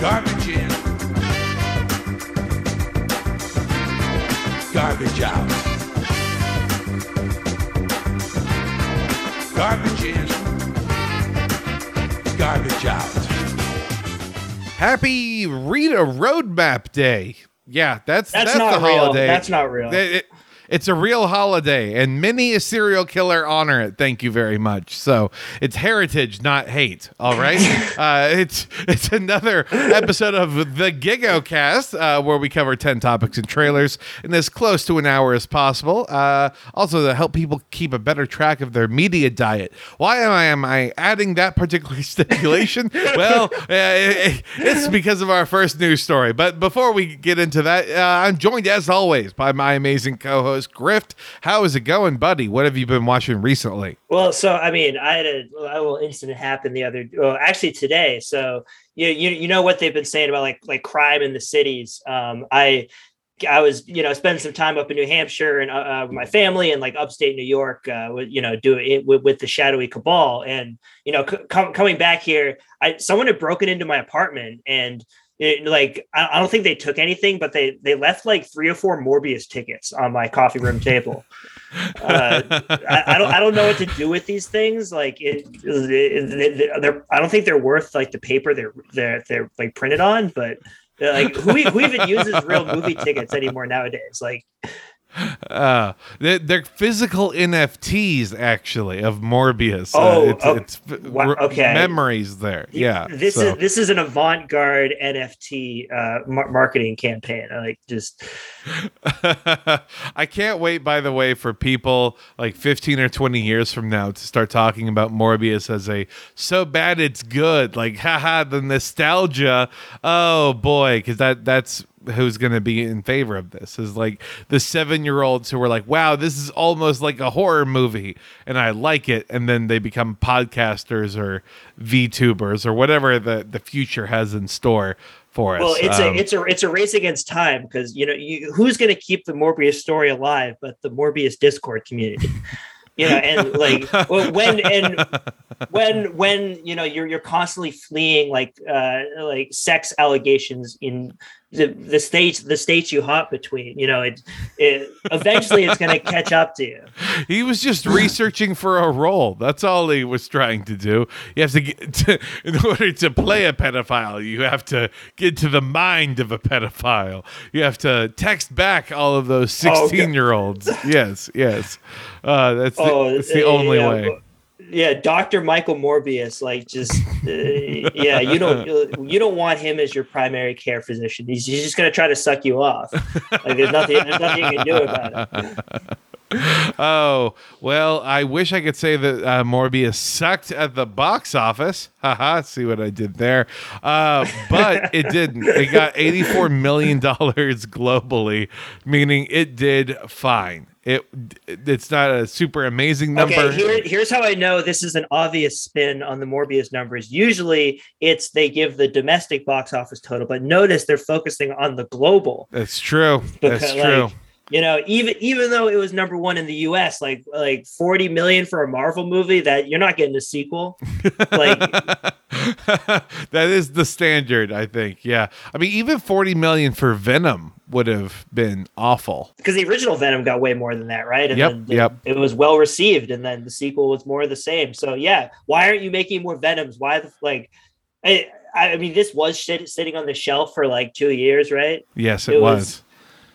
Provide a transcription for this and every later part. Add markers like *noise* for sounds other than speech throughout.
Garbage in. Garbage out. Garbage in. Garbage out. Happy Rita Roadmap Day. Yeah, that's That's, that's, not the real. holiday. That's not real. It- it- it's a real holiday, and many a serial killer honor it. Thank you very much. So it's heritage, not hate. All right, *laughs* uh, it's it's another episode of the GigoCast uh, where we cover ten topics and trailers in as close to an hour as possible. Uh, also to help people keep a better track of their media diet. Why am I am I adding that particular *laughs* stipulation? well, uh, it- it's because of our first news story. But before we get into that, uh, I'm joined as always by my amazing co-host Grift. How is it going, buddy? What have you been watching recently? Well, so I mean, I had a, a little incident happen the other, well, actually today. So you you you know what they've been saying about like like crime in the cities. Um, I I was you know spending some time up in New Hampshire and uh, uh, with my family and like upstate New York, uh, with, you know, doing it with, with the shadowy cabal. And you know, c- com- coming back here, I someone had broken into my apartment and. It, like I, I don't think they took anything, but they they left like three or four Morbius tickets on my coffee room table. *laughs* Uh, I, I don't I don't know what to do with these things. Like it, it, they're I don't think they're worth like the paper they're they're they're like printed on, but like who, who even uses real movie tickets anymore nowadays? Like *laughs* Uh, they're, they're physical NFTs actually of Morbius. Oh, uh, it's, oh, it's f- wow, okay. memories there. Yeah, this so. is this is an avant-garde NFT uh, mar- marketing campaign. I like just *laughs* I can't wait, by the way, for people like 15 or 20 years from now to start talking about Morbius as a so bad it's good. Like, haha, the nostalgia. Oh boy, because that that's who's going to be in favor of this is like the seven year olds who were like, wow, this is almost like a horror movie and I like it. And then they become podcasters or VTubers or whatever the, the future has in store for us. well, it's Um, a it's a it's a race against time because you know you, who's going to keep the Morbius story alive but the Morbius Discord community. *laughs* You know, and like when and *laughs* when when you know you're you're constantly fleeing like uh like sex allegations in the the states the states you hop between you know it, it eventually it's going to catch up to you *laughs* He was just researching for a role. That's all he was trying to do. You have to get *laughs* to, in order to play a pedophile, you have to get to the mind of a pedophile. You have to text back all of those Oh, sixteen-year-olds. yes, yes. Uh, that's the, oh that's the uh, only yeah, way. Yeah dr michael morbius like just uh, yeah you don't *laughs* you don't want him as your primary care physician he's, he's just going to try to suck you off like there's nothing there's nothing you can do about it *laughs* Oh, well, I wish I could say that uh, Morbius sucked at the box office. *laughs* Haha, see what I did there. Uh, but it didn't. It got $84 million globally, meaning it did fine. It It's not a super amazing number. Okay, here, here's how I know this is an obvious spin on the Morbius numbers. Usually, it's they give the domestic box office total, but notice they're focusing on the global. That's true. That's Because, true. You know, even even though it was number one in the U.S., like like 40 million for a Marvel movie, that you're not getting a sequel. like, *laughs* that is the standard, I think. Yeah. I mean, even 40 million for Venom would have been awful. because the original Venom got way more than that, right? And Yep, the- yep. it was well received, and then the sequel was more of the same. So yeah, why aren't you making more Venoms? Why the like? I I mean, this was shit sitting on the shelf for like two years, right? Yes, it, It was. was-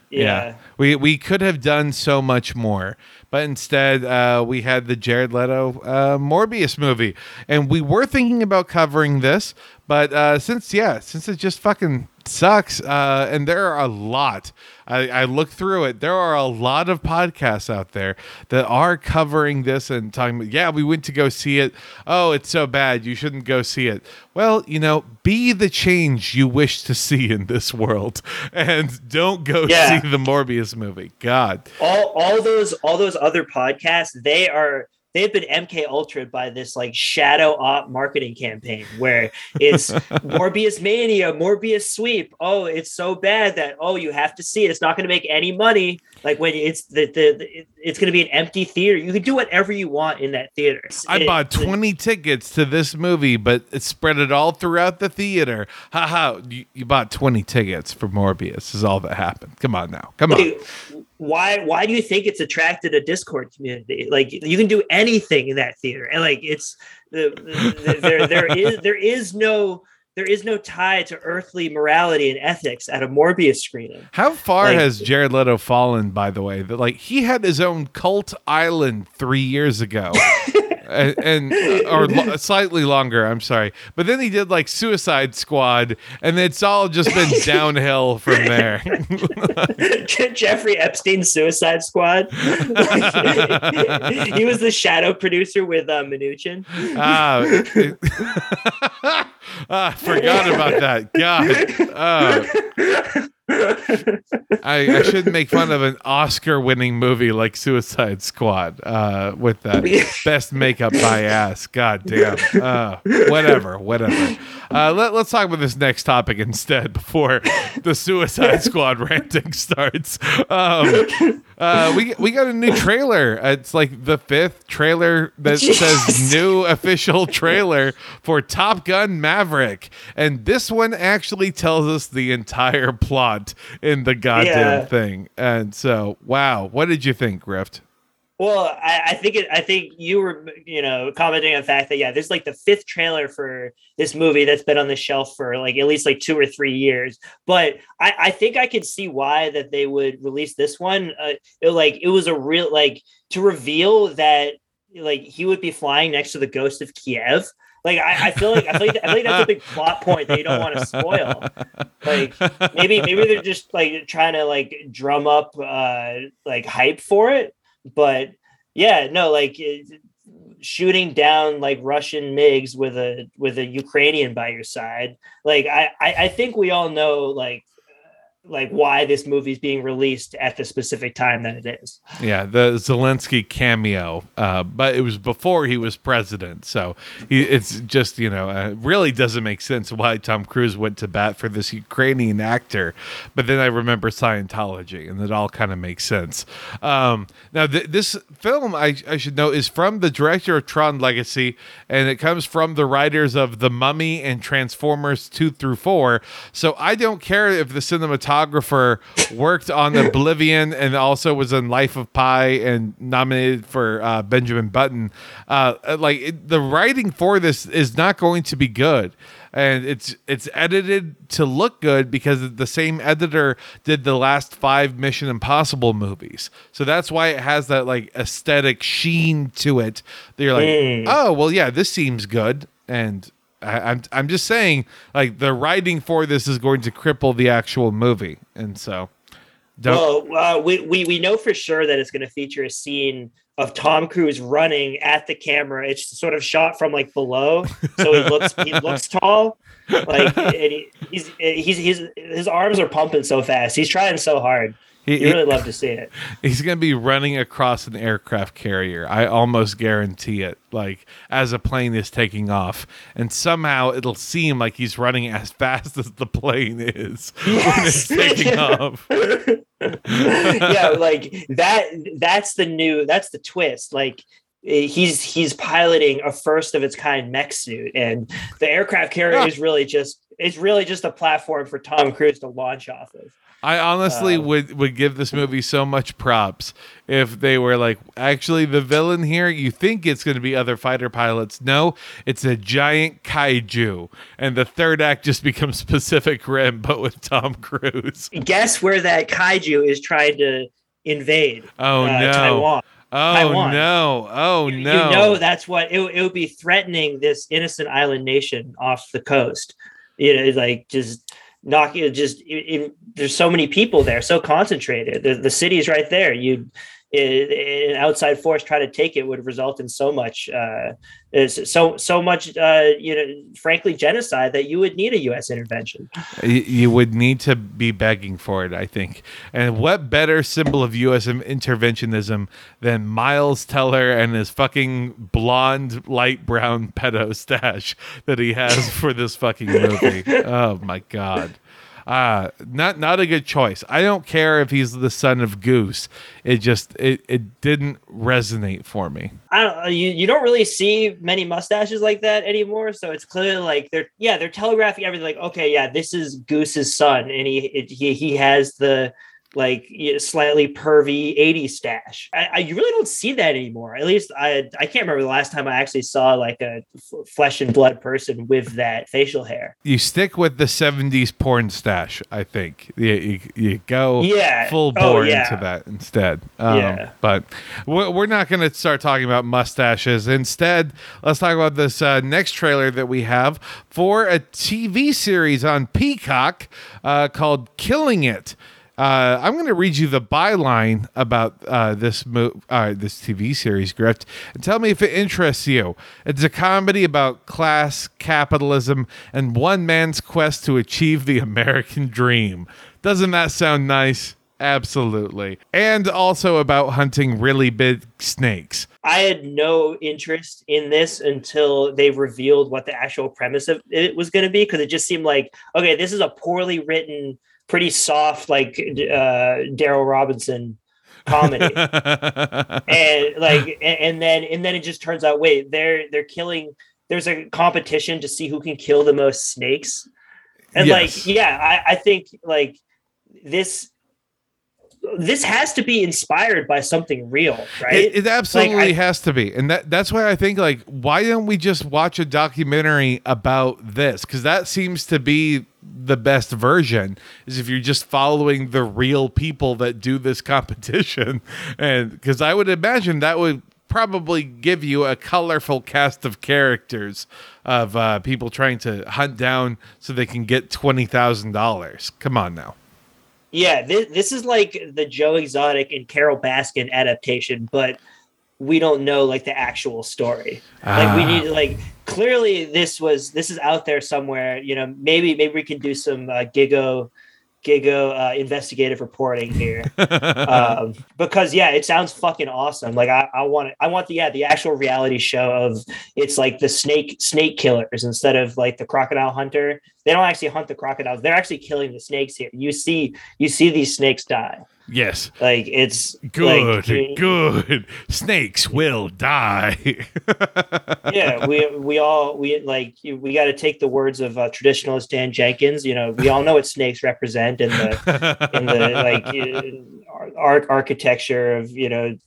Yeah. We we could have done so much more, but instead uh, we had the Jared Leto uh, Morbius movie, and we were thinking about covering this, but uh, since yeah, since it just fucking sucks, uh, and there are a lot. I, I looked through it. There are a lot of podcasts out there that are covering this and talking. About, yeah, we went to go see it. Oh, it's so bad. You shouldn't go see it. Well, you know, be the change you wish to see in this world, *laughs* and don't go Yeah. see the Morbius movie. God, all all those all those other podcasts they are they've been MK Ultra by this like shadow op marketing campaign where it's *laughs* Morbius mania, Morbius sweep. Oh, it's so bad that oh you have to see it. It's not going to make any money. Like when it's the the, the it's going to be an empty theater. You can do whatever you want in that theater. I It- bought 20 tickets to this movie, but it spread it all throughout the theater. Ha ha. You, you bought 20 tickets for Morbius, is all that happened. Come on now. Come on. Why why do you think it's attracted a discord community like you can do anything in that theater and like it's the, the- there there is *laughs* there is no there is no tie to earthly morality and ethics at a morbius screening How far Like- has Jared Leto fallen, by the way? That like he had his own cult island three years ago. *laughs* and, and uh, or lo- slightly longer, I'm sorry. But then he did like Suicide Squad, and it's all just been *laughs* downhill from there. *laughs* jeffrey epstein's suicide squad *laughs* he was the shadow producer with uh, Mnuchin. Ah, *laughs* ah, forgot about that. God, Ah, I, I shouldn't make fun of an Oscar-winning movie like Suicide Squad uh, with that best makeup by ass. God damn. Uh, whatever, whatever. Uh, let, let's talk about this next topic instead before the Suicide Squad ranting starts. Um, uh, we we got a new trailer. It's like the fifth trailer that says new official trailer for Top Gun Maverick, and this one actually tells us the entire plot in the goddamn Yeah. thing. And so, wow, what did you think, Grift? Well, I, I think it, I think you were you know commenting on the fact that yeah, there's like the fifth trailer for this movie that's been on the shelf for like at least like two or three years. But I, I think I could see why that they would release this one. Uh, it, like it was a real like to reveal that like he would be flying next to the ghost of Kiev. Like I, I feel like I feel like, I feel like that's a big plot point that you don't want to spoil. Like maybe maybe they're just like trying to like drum up uh like hype for it but yeah no like it, shooting down like russian migs with a with a ukrainian by your side like i i, I think we all know like like why this movie is being released at the specific time that it is Yeah, the Zelensky cameo, uh, but it was before he was president, so he, it's just you know uh, really doesn't make sense why Tom Cruise went to bat for this Ukrainian actor. But then I remember Scientology, and it all kind of makes sense. Um, now th- this film, I, I should know, is from the director of Tron Legacy, and it comes from the writers of The Mummy and Transformers two through four. So I don't care if the cinematographer worked on Oblivion and also was in Life of Pi and nominated for uh, Benjamin Button. Uh, like it, the writing for this is not going to be good. And it's it's edited to look good because the same editor did the last five Mission Impossible movies, so that's why it has that like aesthetic sheen to it. That you're like, Mm. oh well, yeah, this seems good, and I, I'm I'm just saying, like the writing for this is going to cripple the actual movie, and so don't. well uh, we, we we know for sure that it's going to feature a scene of Tom Cruise running at the camera. It's sort of shot from like below, so he looks he looks *laughs* tall. Like and he, he's he's he's his arms are pumping so fast. He's trying so hard. He- You really love to see it. *laughs* He's going to be running across an aircraft carrier. I almost guarantee it. Like as a plane is taking off, and somehow it'll seem like he's running as *laughs* fast as the plane is *laughs* when it's taking off. yeah, like that. That's the new. That's the twist. Like eh, he's he's piloting a first of its kind mech suit, and the aircraft carrier is really just it's really just a platform for Tom Cruise to launch off of. I honestly Uh, would would give this movie so much props if they were like, actually, the villain here, you think it's going to be other fighter pilots. No, it's a giant kaiju, and the third act just *laughs* becomes Pacific Rim, but with Tom Cruise. Guess where that kaiju is trying to invade? Oh uh, no! Taiwan. Oh Taiwan. no! Oh You- no! You know that's what it, it would be threatening this innocent island nation off the coast. You know, like just knocking. Just it, it- there's so many people there, so concentrated. The, the city's right there. You an outside force try to take it would result in so much uh, so so much uh, you know frankly genocide that you would need a U.S. intervention. You would need to be begging for it, I think. And what better symbol of U.S. interventionism than Miles Teller and his fucking blonde, light brown pedo stash that he has *laughs* for this fucking movie? oh my god. Uh, not not a good choice. I don't care if he's the son of Goose. It just it, it didn't resonate for me. I don't uh, you, you don't really see many mustaches like that anymore. So it's clearly like they're yeah, they're telegraphing everything like, okay, yeah, this is Goose's son, and he it, he he has the like slightly pervy 80s stash. I, I, you really don't see that anymore. At least I I can't remember the last time I actually saw like a f- flesh and blood person with that facial hair. You stick with the 70s porn stash, I think. You, you, you go yeah. full oh, bore yeah. into that instead. Um, yeah. But we're not going to start talking about mustaches. Instead, let's talk about this uh, next trailer that we have for a TV series on Peacock uh, called Killing It. Uh, I'm going to read you the byline about uh, this mo- uh, this TV series, Grift, and tell me if it interests you. It's a comedy about class, capitalism, and one man's quest to achieve the American dream. Doesn't that sound nice? Absolutely. And also about hunting really big snakes. I had no interest in this until they revealed what the actual premise of it was going to be because it just seemed like, okay, this is a poorly written pretty soft like uh Daryl Robinson comedy *laughs* and like and, then and then it just turns out wait they're they're killing there's a competition to see who can kill the most snakes and yes. like yeah I, I think like this this has to be inspired by something real, right? It, it absolutely like, I, has to be, and that that's why I think like why don't we just watch a documentary about this? Because that seems to be the best version is if you're just following the real people that do this *laughs* competition, and because I would imagine that would probably give you a colorful cast of characters of uh, people trying to hunt down so they can get twenty thousand dollars. Come on now. Yeah, this, this is like the Joe Exotic and Carole Baskin adaptation, but we don't know like the actual story. Ah. Like we need ah. like clearly this was this is out there somewhere. You know, maybe maybe we can do some uh, Gigo Gigo uh, investigative reporting here *laughs* um, because yeah, it sounds fucking awesome. Like I, I want it. I want the yeah the actual reality show of it's like the snake snake killers instead of like the crocodile hunter. They don't actually hunt the crocodiles. They're actually killing the snakes here. You see you see these snakes die. Yes. Like it's good, like, good. Snakes will die. *laughs* yeah, we we all we like we got to take the words of uh, traditionalist Dan Jenkins. You know, we all know what snakes represent in the in the like art architecture of you know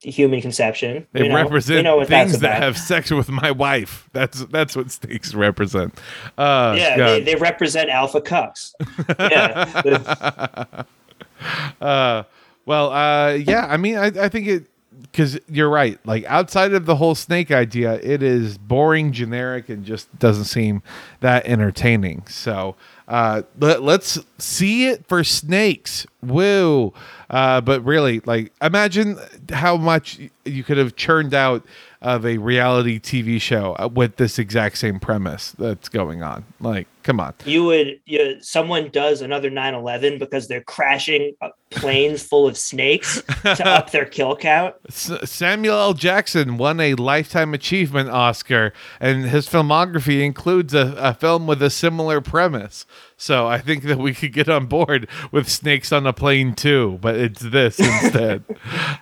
human conception. They you know, represent know things that have sex with my wife. That's that's what snakes represent. Uh, yeah, they, they, represent alpha cucks. yeah. *laughs* *laughs* uh, well, uh, yeah. I mean, I, I think it because you're right. Like outside of the whole snake idea, it is boring, generic, and just doesn't seem that entertaining. So uh, let, us see it for snakes. Woo! Uh, but really, like, imagine how much you could have churned out of a reality TV show uh, with this exact same premise that's going on. Like, come on. You would, you, someone does another 9 11 because they're crashing planes full of snakes to up their *laughs* kill count. S- Samuel L. Jackson won a Lifetime Achievement Oscar, and his filmography includes a, a film with a similar premise. So I think that we could get on board with snakes on a plane too, but it's this *laughs* instead.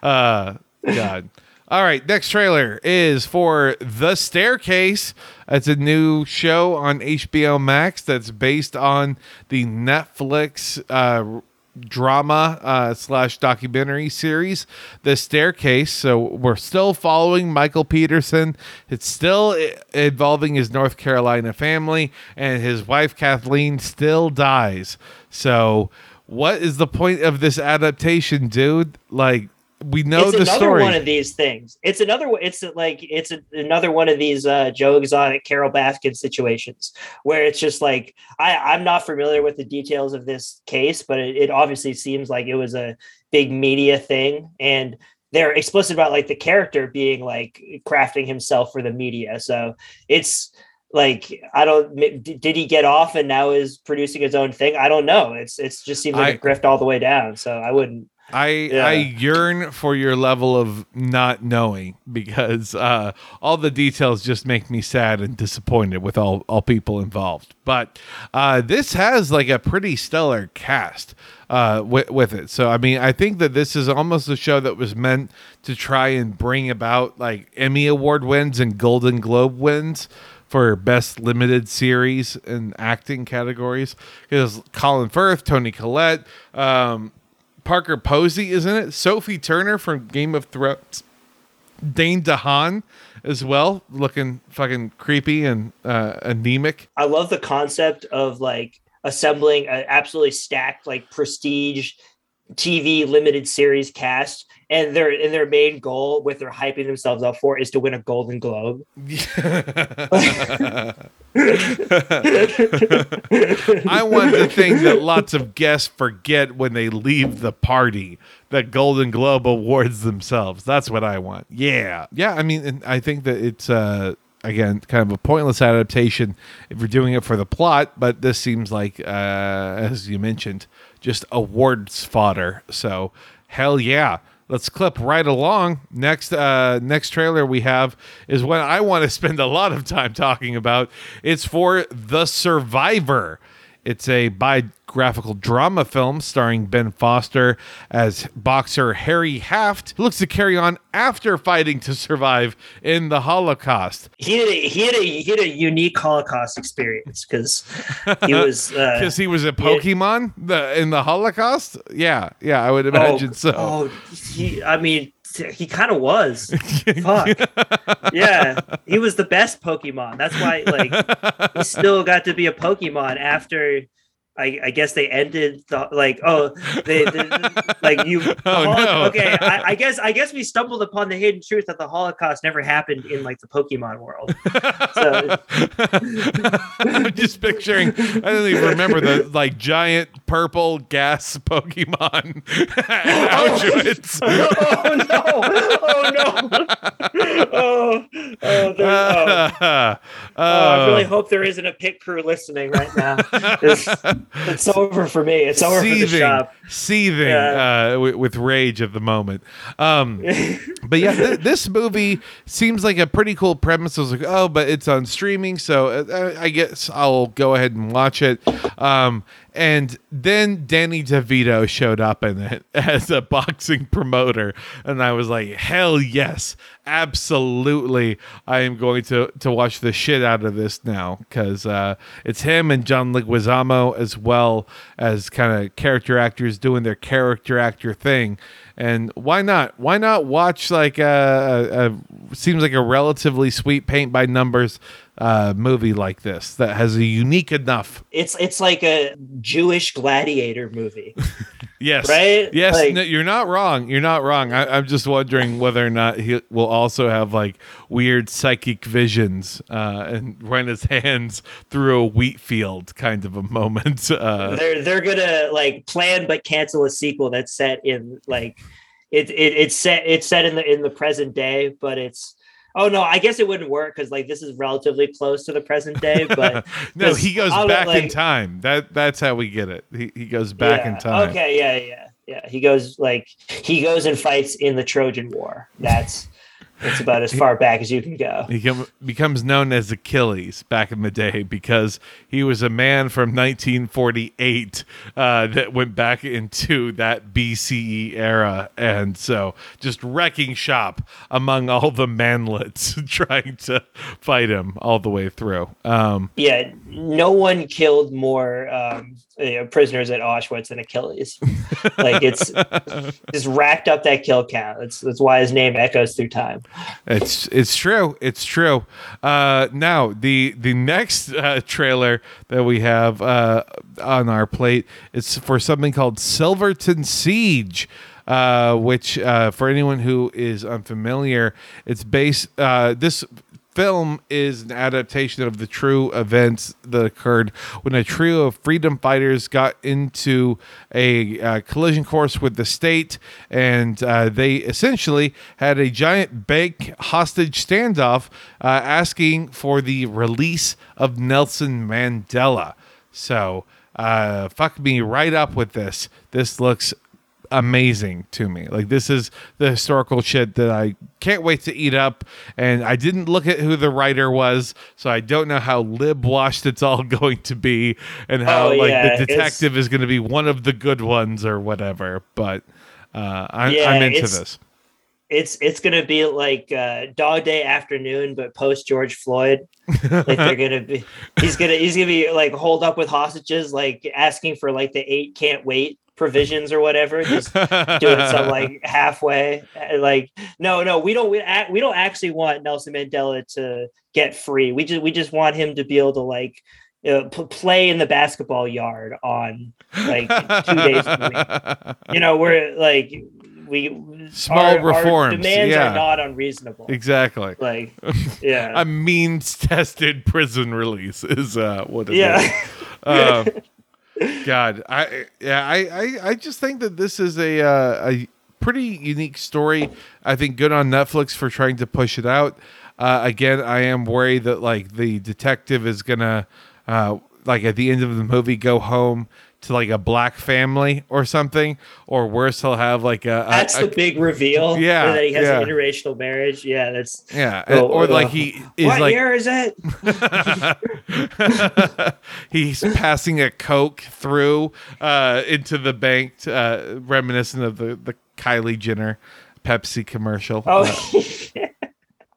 uh, God. All right, next trailer is for The Staircase. It's a new show on HBO Max that's based on the Netflix uh, drama uh, slash documentary series, The Staircase. So we're still following Michael Peterson. It's still involving his North Carolina family, and his wife Kathleen still dies. So, what is the point of this adaptation, dude? Like, we know it's the another story. one of these things. It's another. It's like it's a, another one of these uh, Joe Exotic, Carole Baskin situations where it's just like I I'm not familiar with the details of this case, but it, it obviously seems like it was a big media thing, and they're explicit about like the character being like crafting himself for the media. So it's like I don't did he get off and now is producing his own thing? I don't know. It's it's just seems like I, a grift all the way down. So I wouldn't I yeah. I yearn for your level of not knowing because uh, all the details just make me sad and disappointed with all all people involved. But uh, this has like a pretty stellar cast uh, with with it. So I mean, I think that this is almost a show that was meant to try and bring about like Emmy Award wins and Golden Globe wins for best limited series and acting categories because Colin Firth, Toni Collette. Um, Parker Posey is in it. Sophie Turner from Game of Thrones. Dane DeHaan as well, looking fucking creepy and uh, anemic. I love the concept of like assembling an absolutely stacked like prestige TV limited series cast, and their and their main goal, with their hyping themselves up for, is to win a Golden Globe. *laughs* I want the thing that lots of guests forget when they leave the party that Golden Globe awards themselves. That's what I want. Yeah, yeah. I mean, I think that it's uh, again kind of a pointless adaptation if you're doing it for the plot, but this seems like, uh, as you mentioned just awards fodder. So hell yeah. Let's clip right along. Next uh next trailer we have is one I want to spend a lot of time talking about. It's for The Survivor. It's a biographical drama film starring Ben Foster as boxer Harry Haft, who looks to carry on after fighting to survive in the Holocaust. He had a, he had a, he had a unique Holocaust experience because he was because *laughs* uh, he was a Pokemon had, the, in the Holocaust. Yeah, yeah, I would imagine oh, so. Oh, he, I mean, he kind of was. *laughs* Fuck. yeah, he was the best Pokemon. That's why, like, he still got to be a Pokemon after I, I, guess they ended the like oh they, they like you *laughs* oh, no. okay I, I, guess I guess we stumbled upon the hidden truth that the Holocaust never happened in like the Pokemon world. So *laughs* I'm just picturing I don't even remember the like giant purple gas *laughs* Pokemon *laughs* Auschwitz. *laughs* Oh, no! Oh no! Oh, oh, oh. Uh, oh, I really hope there isn't a pit crew listening right now it's over for me. It's over seething, for the shop. Seething yeah. uh, with, with, rage at the moment. Um, but yeah, th- this movie seems like a pretty cool premise. I was like, oh, but it's on streaming, so uh, I guess I'll go ahead and watch it. Um, and then Danny DeVito showed up in it *laughs* as a boxing promoter, and I was like, "Hell yes, absolutely! I am going to to watch the shit out of this now because uh, it's him and John Leguizamo as well as kind of character actors doing their character actor thing." And why not? Why not watch like a, a, a seems like a relatively sweet paint by numbers uh, movie like this that has a unique enough. It's it's like a Jewish gladiator movie. *laughs* yes, right. Yes, like, no, you're not wrong. You're not wrong. I, am just wondering whether or not he will also have like weird psychic visions uh, and run his hands through a wheat field kind of a moment. Uh, they're they're gonna like plan but cancel a sequel that's set in like it, it it's set it's set in the in the present day, but it's Oh no, I guess it wouldn't work because like this is relatively close to the present day. *laughs* But no, he goes I'll back like, in time. That that's how we get it. He he goes back yeah, in time. Okay, yeah, yeah, yeah. He goes like he goes and fights in the Trojan War. That's it's about as far back as you can go. He becomes known as Achilles back in the day because he was a man from 1948 uh, that went back into that BCE era. And so just wrecking shop among all the manlets *laughs* trying to fight him all the way through. Um, yeah, no one killed more um, you know, prisoners at Auschwitz than Achilles. like it's *laughs* just racked up that kill count. That's, that's why his name echoes through time. It's it's true. It's true. Uh, now the the next uh, trailer that we have uh, on our plate is for something called Silverton Siege. Uh, which, uh, for anyone who is unfamiliar, it's based. Uh, this film is an adaptation of the true events that occurred when a trio of freedom fighters got into a uh, collision course with the state, and uh, they essentially had a giant bank hostage standoff, uh, asking for the release of Nelson Mandela. So, uh, fuck me right up with this. This looks amazing to me. Like this is the historical shit that I can't wait to eat up. And I didn't look at who the writer was, so I don't know how lib washed it's all *laughs* going to be, and how Oh, like yeah, the detective is going to be one of the good ones or whatever. But uh, I'm, Yeah, I'm into it's- this. It's it's gonna be like uh, Dog Day Afternoon, but post George Floyd. Like they're gonna be, *laughs* he's gonna he's gonna be like holed up with hostages, like asking for like the eight can't wait provisions or whatever. Just doing some like *laughs* halfway uh, like no no we don't we, we don't actually want nelson mandela to get free we just we just want him to be able to like uh, p- play in the basketball yard on like two days a week *laughs* you know we're like we Small our- our reforms, demands yeah. are not unreasonable exactly. like *laughs* yeah A means tested prison release is uh, what it is. yeah uh, God, I yeah, I, I I just think that this is a uh, a pretty unique story. I think good on Netflix for trying to push it out. Uh, again, I am worried that like the detective is gonna uh, like at the end of the movie go home to like a black family or something, or worse, he'll have like a, a- that's a- the big reveal Yeah, that he has yeah. an interracial marriage yeah that's yeah, Oh, or like uh, he is what like year is it *laughs* He's passing a Coke through uh, into the bank, uh, reminiscent of the, the Kylie Jenner Pepsi commercial. oh Uh, *laughs*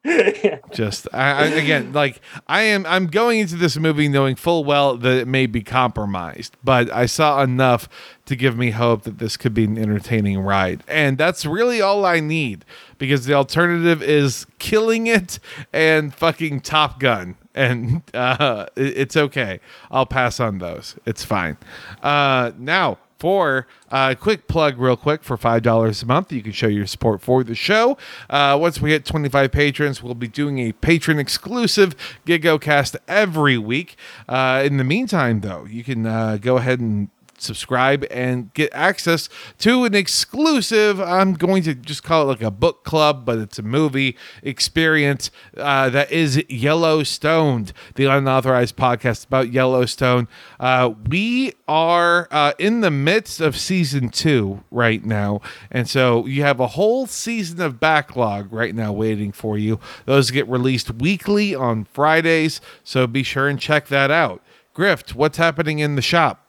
*laughs* just I, I, again, like I am, I'm going into this movie knowing full well that it may be compromised, but I saw enough to give me hope that this could be an entertaining ride, and that's really all I need because the alternative is killing it and fucking Top Gun, and uh, it- it's okay. I'll pass on those. It's fine. Uh, now for a uh, quick plug real quick for five dollars a month. You can show your support for the show. Uh, once we hit 25 patrons we'll be doing a patron exclusive gigocast every week. Uh, in the meantime though you can uh, go ahead and subscribe and get access to an exclusive i'm going to just call it like a book club but it's a movie experience uh, that is yellowstone the unauthorized podcast about yellowstone. Uh, we are uh, in the midst of season two right now and so you have a whole season of backlog right now waiting for you. Those get released weekly on fridays so be sure and check that out. Grift what's happening in the shop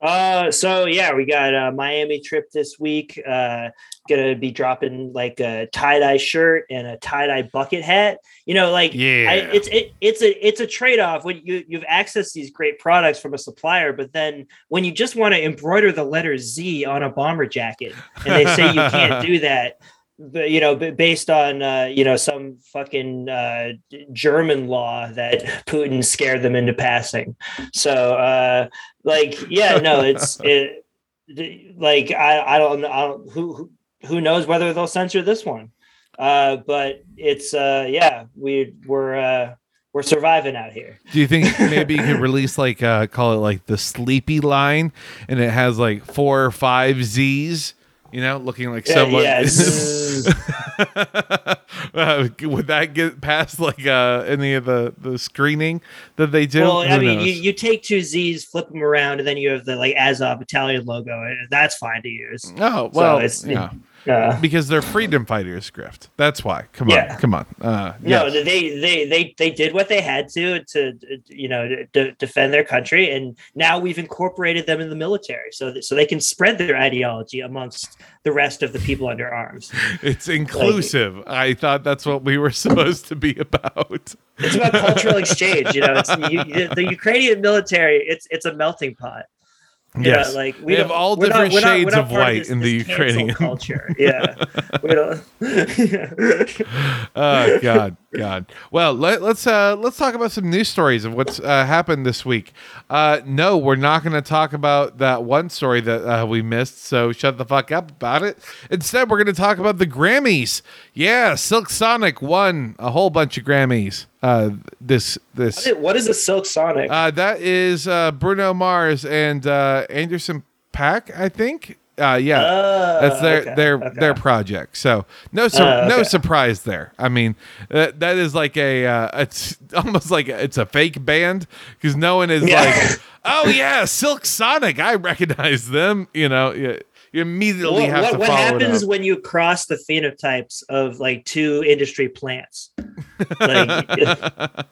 Uh, so yeah, we got a Miami trip this week. Uh, gonna be dropping like a tie dye shirt and a tie dye bucket hat. You know, like Yeah. I, it's it, it's a it's a trade off when you you've accessed these great products from a supplier, but then when you just want to embroider the letter Z on a bomber jacket and they say you can't *laughs* do that. But you know, based on uh, you know some fucking uh, German law that *laughs* Putin scared them into passing, so uh, like yeah no it's *laughs* it like i i don't know I don't, who who- who knows whether they'll censor this one. Uh but it's uh yeah we we're uh we're surviving out here. Do you think *laughs* maybe you could release like uh call it like the sleepy line and it has like four or five Z's, you know, looking like Yeah, someone zzz. uh, *laughs* would that get past like uh any of the the screening that they do? well i mean knows? you, you take two z's flip them around and then you have the like azov battalion logo and that's fine to use oh well it's- yeah. Uh, because they're freedom fighters, Grift. That's why. Come Yeah. on, come on. Uh, No, yes. they they they they did what they had to to you know to, to defend their country, and now we've incorporated them in the military, so that, so they can spread their ideology amongst the rest of the people under arms. *laughs* it's inclusive. I thought that's what we were *laughs* supposed to be about. It's about cultural exchange. You know, it's *laughs* you, the Ukrainian military. It's it's a melting pot. You know, like We have all different we're shades we're of white this- in the Ukrainian. culture. Yeah, we don't. Oh *laughs* God. God. Well, let, us uh, let's talk about some news stories of what's uh, happened this week. Uh, no, we're not going to talk about that one story that uh, we missed. So shut the fuck up about it. Instead, we're going to talk about the Grammys. Yeah, Silk Sonic won a whole bunch of Grammys. Uh, this this. What is a Silk Sonic? Uh, that is uh, Bruno Mars and uh, Anderson .Paak, I think. Uh, yeah, Oh, that's their okay, their okay. their project. So no sur- Oh, no surprise there. I mean, that that is like a uh, it's *laughs* almost like a, it's a fake band because no one is Yeah. like, *laughs* oh yeah, Silk Sonic, I recognize them. You know, you, you immediately what have what, to what follow happens when you cross the phenotypes of like two industry plants? Like, *laughs*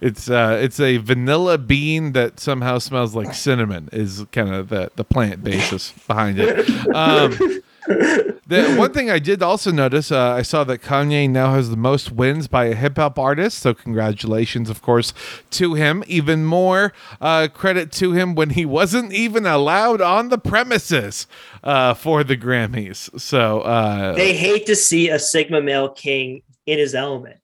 It's uh, it's a vanilla bean that somehow smells like cinnamon. Is kind of the the plant basis behind it. Um, the one thing I did also notice, uh, I saw that Kanye now has the most wins by a hip hop artist. So congratulations, of course, to him. Even more uh, credit to him when he wasn't even allowed on the premises uh, for the Grammys. So uh, they hate to see a Sigma male king in his element.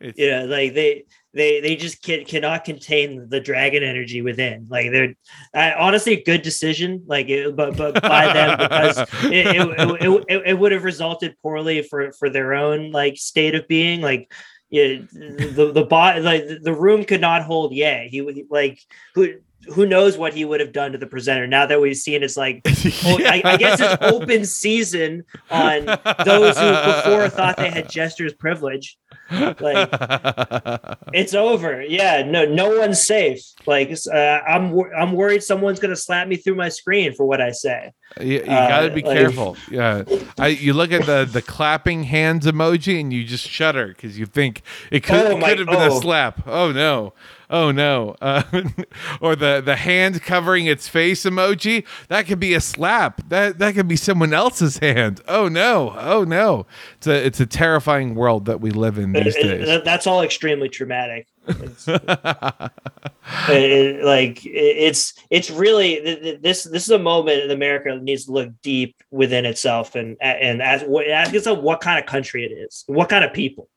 You know, like they they they just can, cannot contain the dragon energy within. Like they're uh, honestly a good decision. Like, it, but but by them because *laughs* it, it, it, it, it would have resulted poorly for for their own like state of being. Like. Yeah, the the bot like the room could not hold. Yeah, he would like who who knows what he would have done to the presenter. Now that we've seen it's like *laughs* oh, I, I guess it's open season on those who before thought they had jester's privilege. Like it's over. Yeah, no, no one's safe. Like uh, I'm, I'm worried someone's gonna slap me through my screen for what I say. You, you Uh, got to be like- careful. Yeah, I, you look at the the clapping hands emoji and you just shudder because you think it could Oh it could have been a oh. slap. Oh no, oh no, uh, *laughs* or the the hand covering its face emoji that could be a slap. That that could be someone else's hand. Oh no, oh no. It's a it's a terrifying world that we live in these It- it- days. that's all extremely traumatic. It- like it- it's it's really th- th- this this is a moment that America needs to look deep within itself and and ask ask itself what kind of country it is, what kind of people.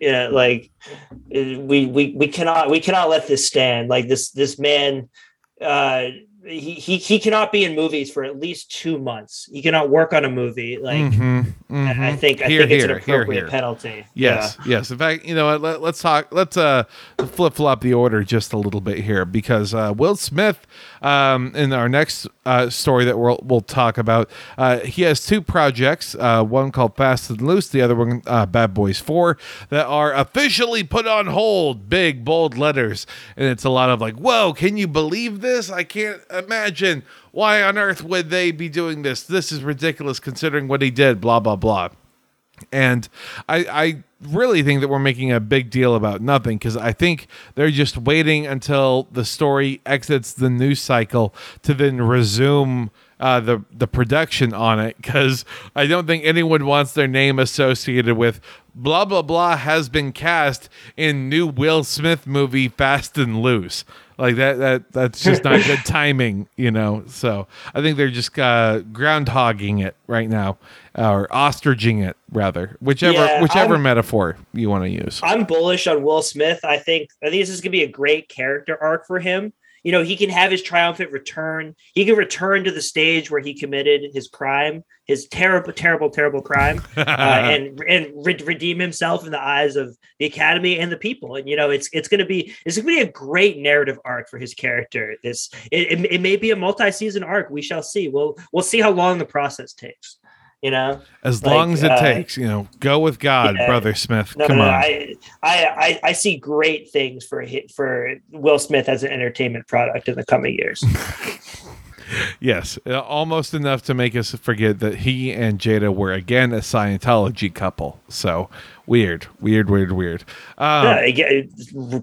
Yeah, like uh, we we we cannot we cannot let this stand. Like this this man, uh, he he he cannot be in movies for at least two months. He cannot work on a movie. Like Mhm, I mhm. think I Here, think it's an here, appropriate here. penalty. Yes, yes. In fact, you know what? Let, let's talk. Let's uh, flip flop the order just a little bit here because uh, Will Smith, um, in our next uh, story that we'll we'll talk about, uh, he has two projects. Uh, one called Fast and Loose, the other one uh, Bad Boys Four, that are officially put on hold. Big bold letters, and it's a lot of like, "Whoa, can you believe this? I can't imagine." Why on earth would they be doing this? This is ridiculous considering what he did, blah, blah, blah. And I, I really think that we're making a big deal about nothing because I think they're just waiting until the story exits the news cycle to then resume uh, the the production on it because I don't think anyone wants their name associated with blah blah blah has been cast in new Will Smith movie Fast and Loose. Like that that that's just not good *laughs* timing, you know. So I think they're just uh, groundhogging it right now, or ostriching it rather, whichever Yeah, whichever I'm- metaphor you want to use. I'm bullish on Will Smith. I think I think this is gonna be a great character arc for him. You know, he can have his triumphant return. He can return to the stage where he committed his crime, his terrible, terrible, terrible crime, *laughs* uh, and and re- redeem himself in the eyes of the Academy and the people. And you know, it's it's gonna be it's gonna be a great narrative arc for his character. This it, it, it may be a multi-season arc. We shall see. We'll we'll see how long the process takes. You know. as like, long as it uh, takes, you know, go with God, yeah. brother Smith. No, Come no, on. I, I, I, I see great things for for Will Smith as an entertainment product in the coming years. *laughs* yes, uh, almost enough to make us forget that he and Jada were again a Scientology couple. So weird, weird, weird, weird. Um, yeah,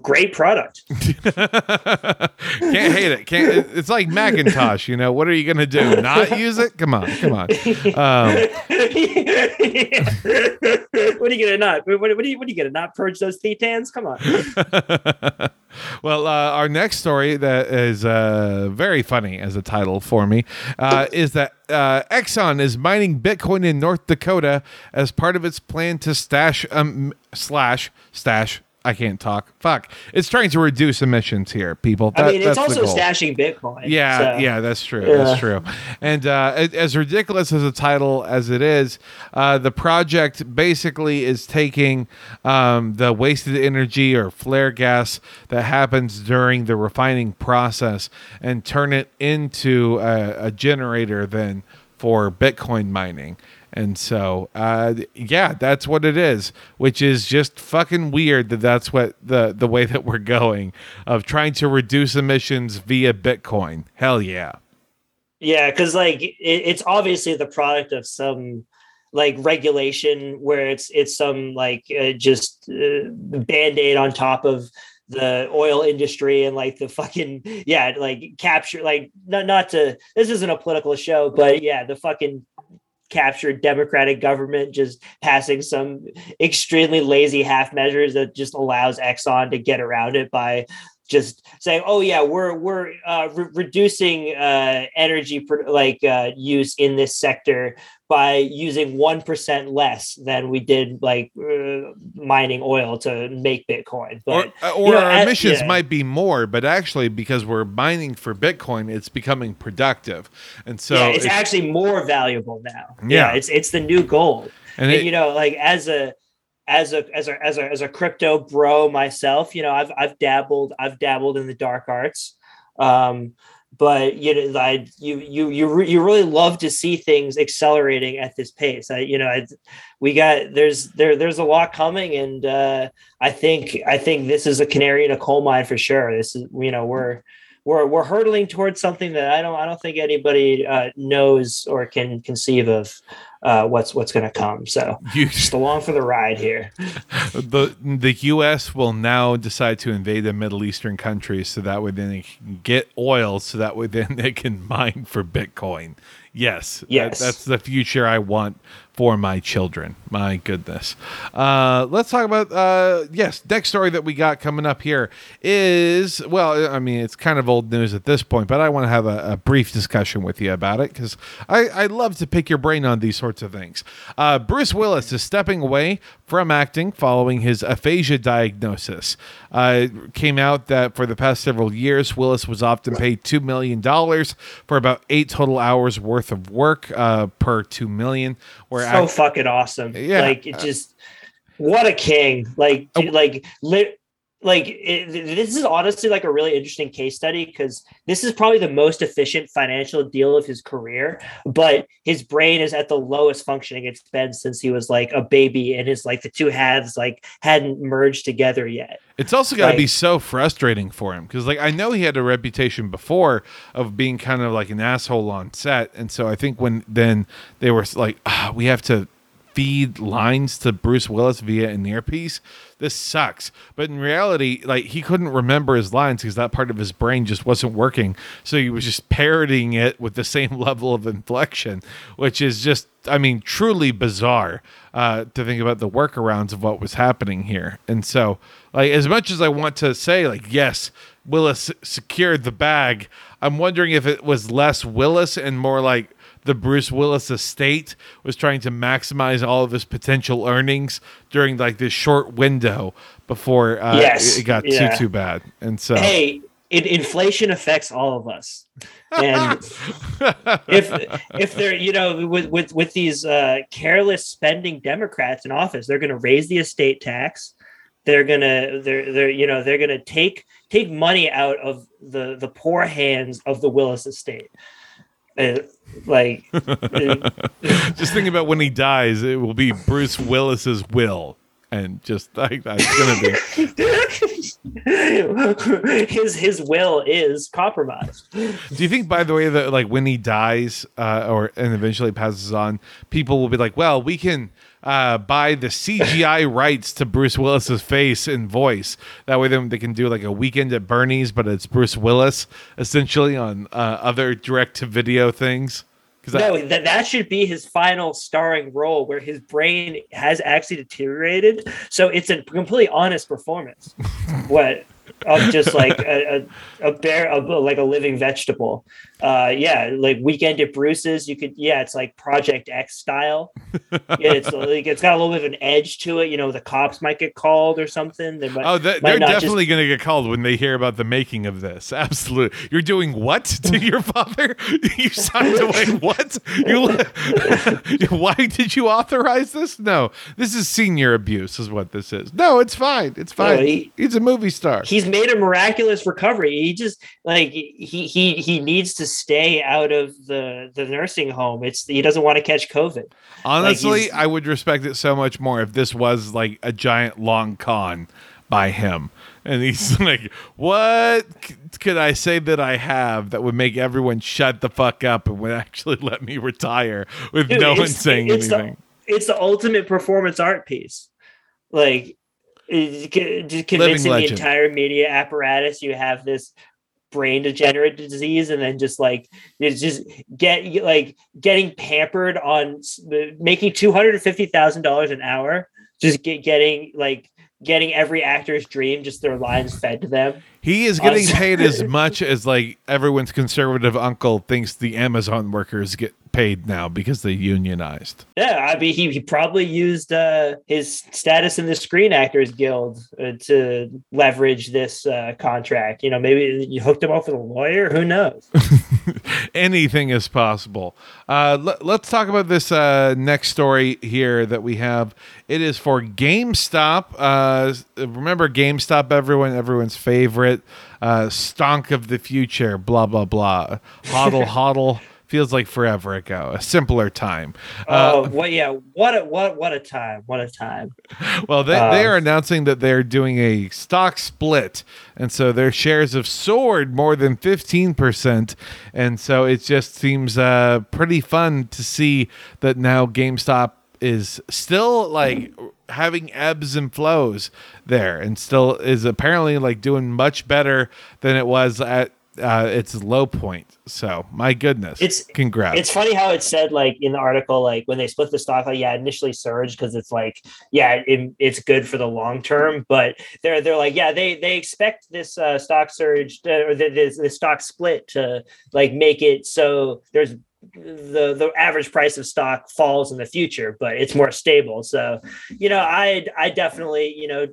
great product. *laughs* Can't hate it. Can't. It's like Macintosh. You know, what are you gonna do? Not use it? Come on, come on. Um, *laughs* what are you gonna not? What, what are you? What are you gonna not purge those thetans? Come on. *laughs* well, uh, our next story that is uh, very funny as a title for me uh, is that uh, Exxon is mining Bitcoin in North Dakota as part of its plan to stash um slash stash. I can't talk. Fuck. It's trying to reduce emissions here, people. I mean, it's also stashing Bitcoin. Yeah, so- yeah, that's true. Yeah. That's true. And uh, it- as ridiculous as a title as it is, uh, the project basically is taking um, the wasted energy or flare gas that happens during the refining process and turn it into a, a generator then for Bitcoin mining. And so, uh, yeah, that's what it is, which is just fucking weird that that's what the the way that we're going of trying to reduce emissions via Bitcoin. Hell yeah. Yeah, because like it, it's obviously the product of some like regulation where it's it's some like uh, just uh, band-aid on top of the oil industry and like the fucking yeah like capture like not not to this isn't a political show but yeah the fucking captured democratic government just passing some extremely lazy half measures that just allows exxon to get around it by just saying, "Oh yeah, we're we're uh, re- reducing uh, energy like uh, use in this sector by using one percent less than we did like uh, mining oil to make Bitcoin." But or or you know, our emissions yeah. might be more, but actually because we're mining for Bitcoin, it's becoming productive. And so yeah, it's, actually more valuable now. Yeah. it's it's the new gold. and and it- you know like as a as a as a as a as a crypto bro myself you know i've i've dabbled i've dabbled in the dark arts. Um but you know I, you you you re- you really love to see things accelerating at this pace. I you know I, we got there's there there's a lot coming and uh i think i think this is a canary in a coal mine for sure. This is you know we're we're we're hurtling towards something that I don't I don't think anybody uh, knows or can conceive of uh, what's what's going to come. So you, *laughs* just along for the ride here. *laughs* the the U.S. will now decide to invade the Middle Eastern countries, so that way then they can get oil, so that way then they can *laughs* mine for Bitcoin. Yes, that- Yes. that's the future I want for my children. My goodness. Uh, let's talk about uh, yes. Next story that we got coming up here is well, I mean it's kind of old news at this point, but I want to have a, a brief discussion with you about it because I, I love to pick your brain on these sorts of things. Uh, Bruce Willis is stepping away from acting following his aphasia diagnosis. Uh, came out that for the past several years, Willis was often paid two million dollars for about eight total hours worth of work uh, per two million. Where so act- fucking awesome. Yeah. Like it just what a king. Like dude, like lit like it, this is honestly like a really interesting case study because this is probably the most efficient financial deal of his career but his brain is at the lowest functioning it's been since he was like a baby and his like the two halves like hadn't merged together yet It's also got to be so frustrating for him because, like, I know he had a reputation before of being kind of like an asshole on set, and so I think when then they were like, ah, we have to feed lines to Bruce Willis via an earpiece. This sucks. But in reality, like he couldn't remember his lines because that part of his brain just wasn't working. So he was just parodying it with the same *laughs* level of inflection, which is just, I mean, truly bizarre uh, to think about the workarounds of what was happening here. And so, like, as much as I want to say, like, yes, Willis secured the bag, I'm wondering if it was less Willis and more like the Bruce Willis estate was trying to maximize all of his potential earnings during like this short window before uh, Yes, it got yeah. too too bad. And so hey it, inflation affects all of us and *laughs* if if they're you know with with with these uh careless spending democrats in office they're going to raise the estate tax they're going to they're they're you know they're to take take money out of the the poor hands of the willis estate Like *laughs* just thinking about when he dies, it will be Bruce Willis's will. And just like that's gonna be. *laughs* his his will is compromised Do you think, by the way, that like when he dies, uh, or and eventually passes on, people will be like, "Well, we can uh, buy the CGI rights to Bruce Willis's face and voice. That way, then they can do like a weekend at Bernie's, but it's Bruce Willis essentially on uh, other direct-to-video things." Because No, that, that should be his final starring role where his brain has actually deteriorated. So it's a completely honest performance. *laughs* what? Of just like a, a, a bear, a, like a living vegetable. Uh, yeah, like Weekend at Bruce's. You could, yeah, it's like Project X style. Yeah, it's *laughs* like it's got a little bit of an edge to it. You know, the cops might get called or something. They might, oh, that, they're definitely just... going to get called when they hear about the making of this. *laughs* Absolutely, you're doing what to *laughs* your father? you signed away what? You, why did you authorize this? No, this is senior abuse, is what this is. No, it's fine. It's fine. No, he, he's a movie star. He's made a miraculous recovery. He just like he he he needs to stay out of the the nursing home. It's he doesn't want to catch COVID. Honestly, like I would respect it so much more if this was like a giant long con by him. And he's *laughs* like, "What could I say that I have that would make everyone shut the fuck up and would actually *laughs* let me retire with Dude, no one saying it's anything?" The, it's the ultimate performance art piece. Like, just convincing the entire media apparatus you have this brain degenerative disease and then just like it's just get like getting pampered on making $250,000 an hour just get getting like getting every actor's dream just their lines fed to them he is getting paid as *laughs* much as like everyone's conservative uncle thinks the Amazon workers get paid now because they unionized. Yeah, I mean, he, he probably used uh, his status in the Screen Actors Guild uh, to leverage this uh, contract. You know, maybe you hooked him up with a lawyer. Who knows? *laughs* Anything is possible. Uh, l- let's talk about this uh, next story here that we have. It is for GameStop. Uh, remember GameStop, everyone, everyone's favorite. uh, stonk of the future, blah, blah, blah. Hodl, *laughs* hodl feels like forever ago, a simpler time. Oh, uh, what? Yeah, what a what what a time! What a time! Well, they, they are um, announcing that they're doing a stock split, and so their shares have soared more than fifteen percent, and so it just seems uh, pretty fun to see that now GameStop is still like having ebbs and flows there and still is apparently like doing much better than it was at uh, its low point. So my goodness, it's congrats. It's funny how it said like in the article, like when they split the stock, like yeah, initially surged because it's like yeah, it, it's good for the long term, but they're they're like yeah, they they expect this uh, stock surge to, or this, this stock split to like make it so there's the the average price of stock falls in the future, but it's more stable. So, you know, I I definitely you know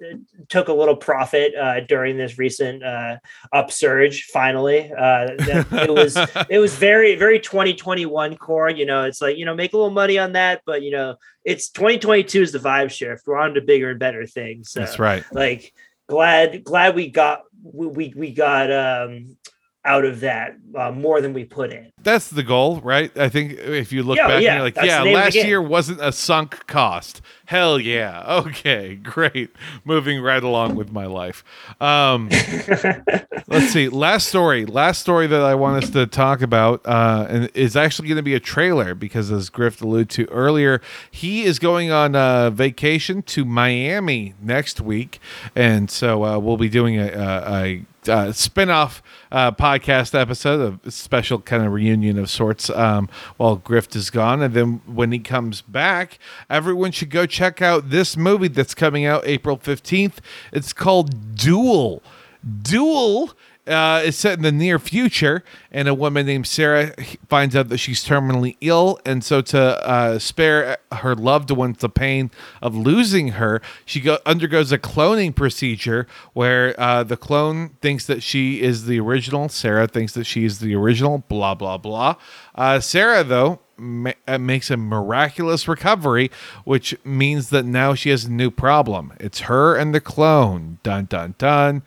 took a little profit uh, during this recent uh, upsurge. Finally, uh, *laughs* it was it was very very 2021 core. You know, it's like you know make a little money on that, but you know it's 2022 is the vibe shift. We're on to bigger and better things. So, That's right. Like glad glad we got we we got um out of that uh, more than we put in. That's the goal, right? I think if you look yeah, back, yeah, you're like, yeah, last year wasn't a sunk cost. Hell yeah. Okay, *laughs* great. Moving right along with my life. Um, *laughs* let's see. Last story. Last story that I want us to talk about uh, and is actually going to be a trailer because, as Grift alluded to earlier, he is going on a vacation to Miami next week, and so uh, we'll be doing a, a, a uh, spin-off uh, podcast episode, a special kind of reunion of sorts um, while Grift is gone. And then when he comes back, everyone should go check out this movie that's coming out April 15th. It's called Dual. Dual uh, is set in the near future, and a woman named Sarah finds out that she's terminally ill, and so to uh, spare her loved ones the pain of losing her, she go- undergoes a cloning procedure where uh, the clone thinks that she is the original. Sarah thinks that she is the original. Blah blah blah. Uh, Sarah though ma- uh, makes a miraculous recovery, which means that now she has a new problem. It's her and the clone. Dun dun dun.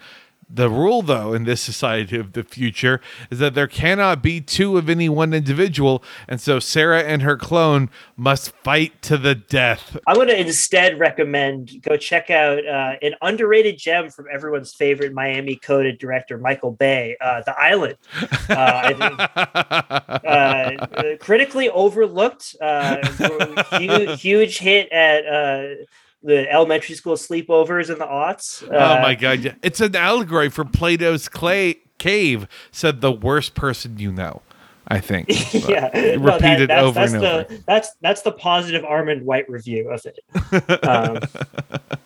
The rule, though, in this society of the future is that there cannot be two of any one individual, and so Sarah and her clone must fight to the death. I'm going to instead recommend go check out uh, an underrated gem from everyone's favorite Miami coded director, Michael Bay, uh, The Island. Uh, think, *laughs* uh, critically overlooked, uh, *laughs* huge, huge hit at uh, the elementary school sleepovers in the aughts. Uh, oh my god, it's an allegory for Plato's clay cave. Said the worst person you know. I think. *laughs* yeah, Repeated no, that, that's, over that's and the over. that's that's the positive Armond White review of it. Um,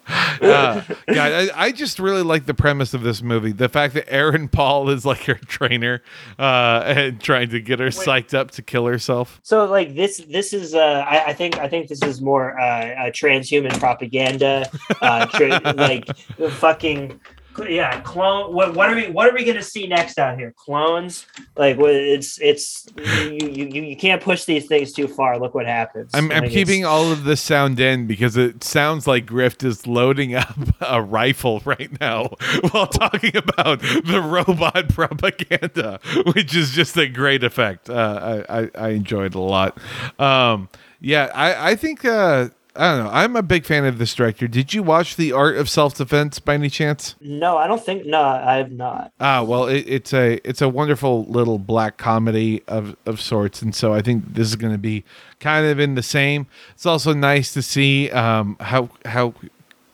*laughs* uh, yeah, I, I just really like the premise of this movie. The fact that Aaron Paul is like her trainer uh, *laughs* and trying to get her psyched up to kill herself. so like this this is uh I, I think I think this is more uh, uh transhuman propaganda uh tra- like fucking yeah clone what what are we what are we gonna see next out here clones like it's it's you you, you can't push these things too far look what happens I'm, I'm keeping all of this sound in because it sounds like Grift is loading up a rifle right now *laughs* while talking about the robot *laughs* propaganda, which is just a great effect. Uh, I, I, I enjoyed it a lot. Um, yeah, I, I think, uh, I don't know. I'm a big fan of this director. Did you watch The Art of Self Defense by any chance? no I don't think no I have not Ah, well, it, it's a it's a wonderful little black comedy of of sorts, and so I think this is going to be kind of in the same. It's also nice to see um, how how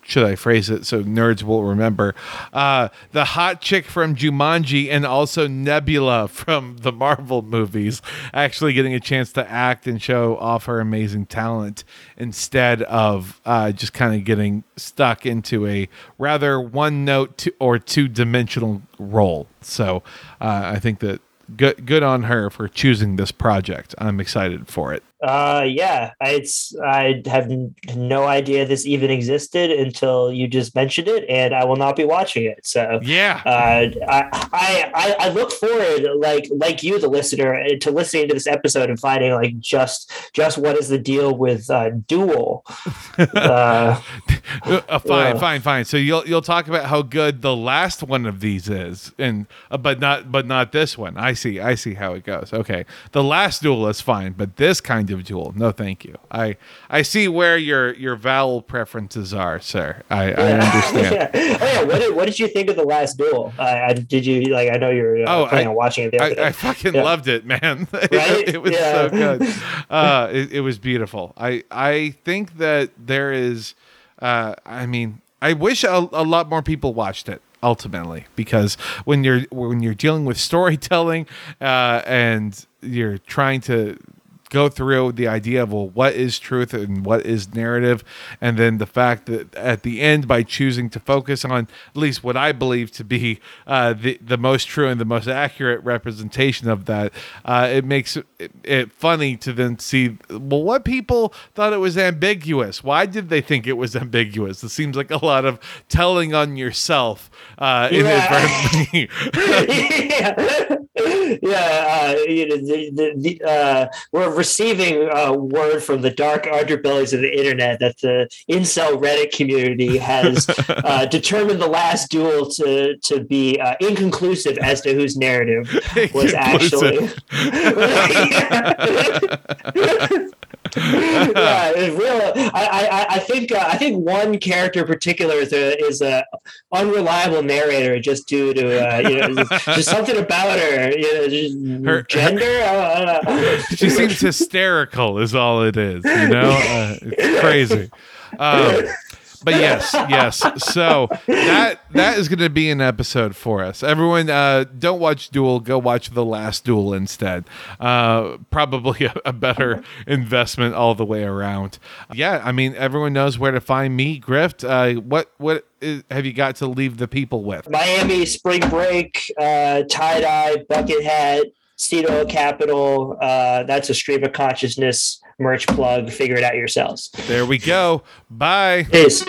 should I phrase it so nerds will remember uh, the hot chick from Jumanji and also Nebula from the Marvel movies actually getting a chance to act and show off her amazing talent instead of uh, just kind of getting stuck into a rather one note or two dimensional role. So uh, I think that good good on her for choosing this project. I'm excited for it. Uh, yeah, it's I have no idea this even existed until you just mentioned it, and I will not be watching it. So, Yeah. uh, I, I I look forward, like like you, the listener, uh, to listening to this episode and finding like just just what is the deal with uh, Dual. *laughs* Uh, Uh, fine, Yeah. fine, fine. So you'll you'll talk about how good the last one of these is, and uh, but not but not this one. I see, I see how it goes. Okay, the last duel is fine, but this kind Dual, no, thank you. I I see where your your vowel preferences are, sir. I, I understand. yeah. *laughs* Oh yeah. What did, what did you think of the last duel? Uh, I- did you like? I know you're uh, Oh, planning I- on watching it the other I, day. I fucking Yeah. loved it, man. *laughs* It- it, was Yeah. so good. *laughs* Uh, it, it was beautiful. I I think that there is. Uh, I mean, I wish a, a lot more people watched it ultimately because when you're when you're dealing with storytelling uh, and you're trying to go through the idea of well what is truth and what is narrative? And then the fact that at the end by choosing to focus on at least what i believe to be uh, the, the most true and the most accurate representation of that uh, it makes it, it funny to then see well what people thought it was ambiguous. Why did they think it was ambiguous? It seems like a lot of telling on yourself uh, inadvertently yeah, *laughs* *laughs* yeah. Uh, you know, the, the, the, uh, we're receiving uh, word from the dark underbellies of the internet that the incel Reddit community has *laughs* uh, determined the last duel to to be uh, inconclusive as to whose narrative *laughs* was actually. *laughs* yeah, it's real. I, I, I think uh, I think one character in particular is a is a unreliable narrator just due to uh, you know just, *laughs* just something about her, you know, just Her- gender. I, I don't know. *laughs* she seems hysterical is all it is you know uh, it's crazy um, but yes yes. So that that is going to be an episode for us. Everyone uh, don't watch Dual go watch the last duel instead. Uh, probably a, a better investment all the way around. Yeah i mean everyone knows where to find me. Grift uh, what what is, have you got to leave the people with? Miami spring break, uh, tie dye, bucket hat, seed oil capital. Uh, that's a stream of consciousness merch plug. Figure it out yourselves. there we go bye Peace.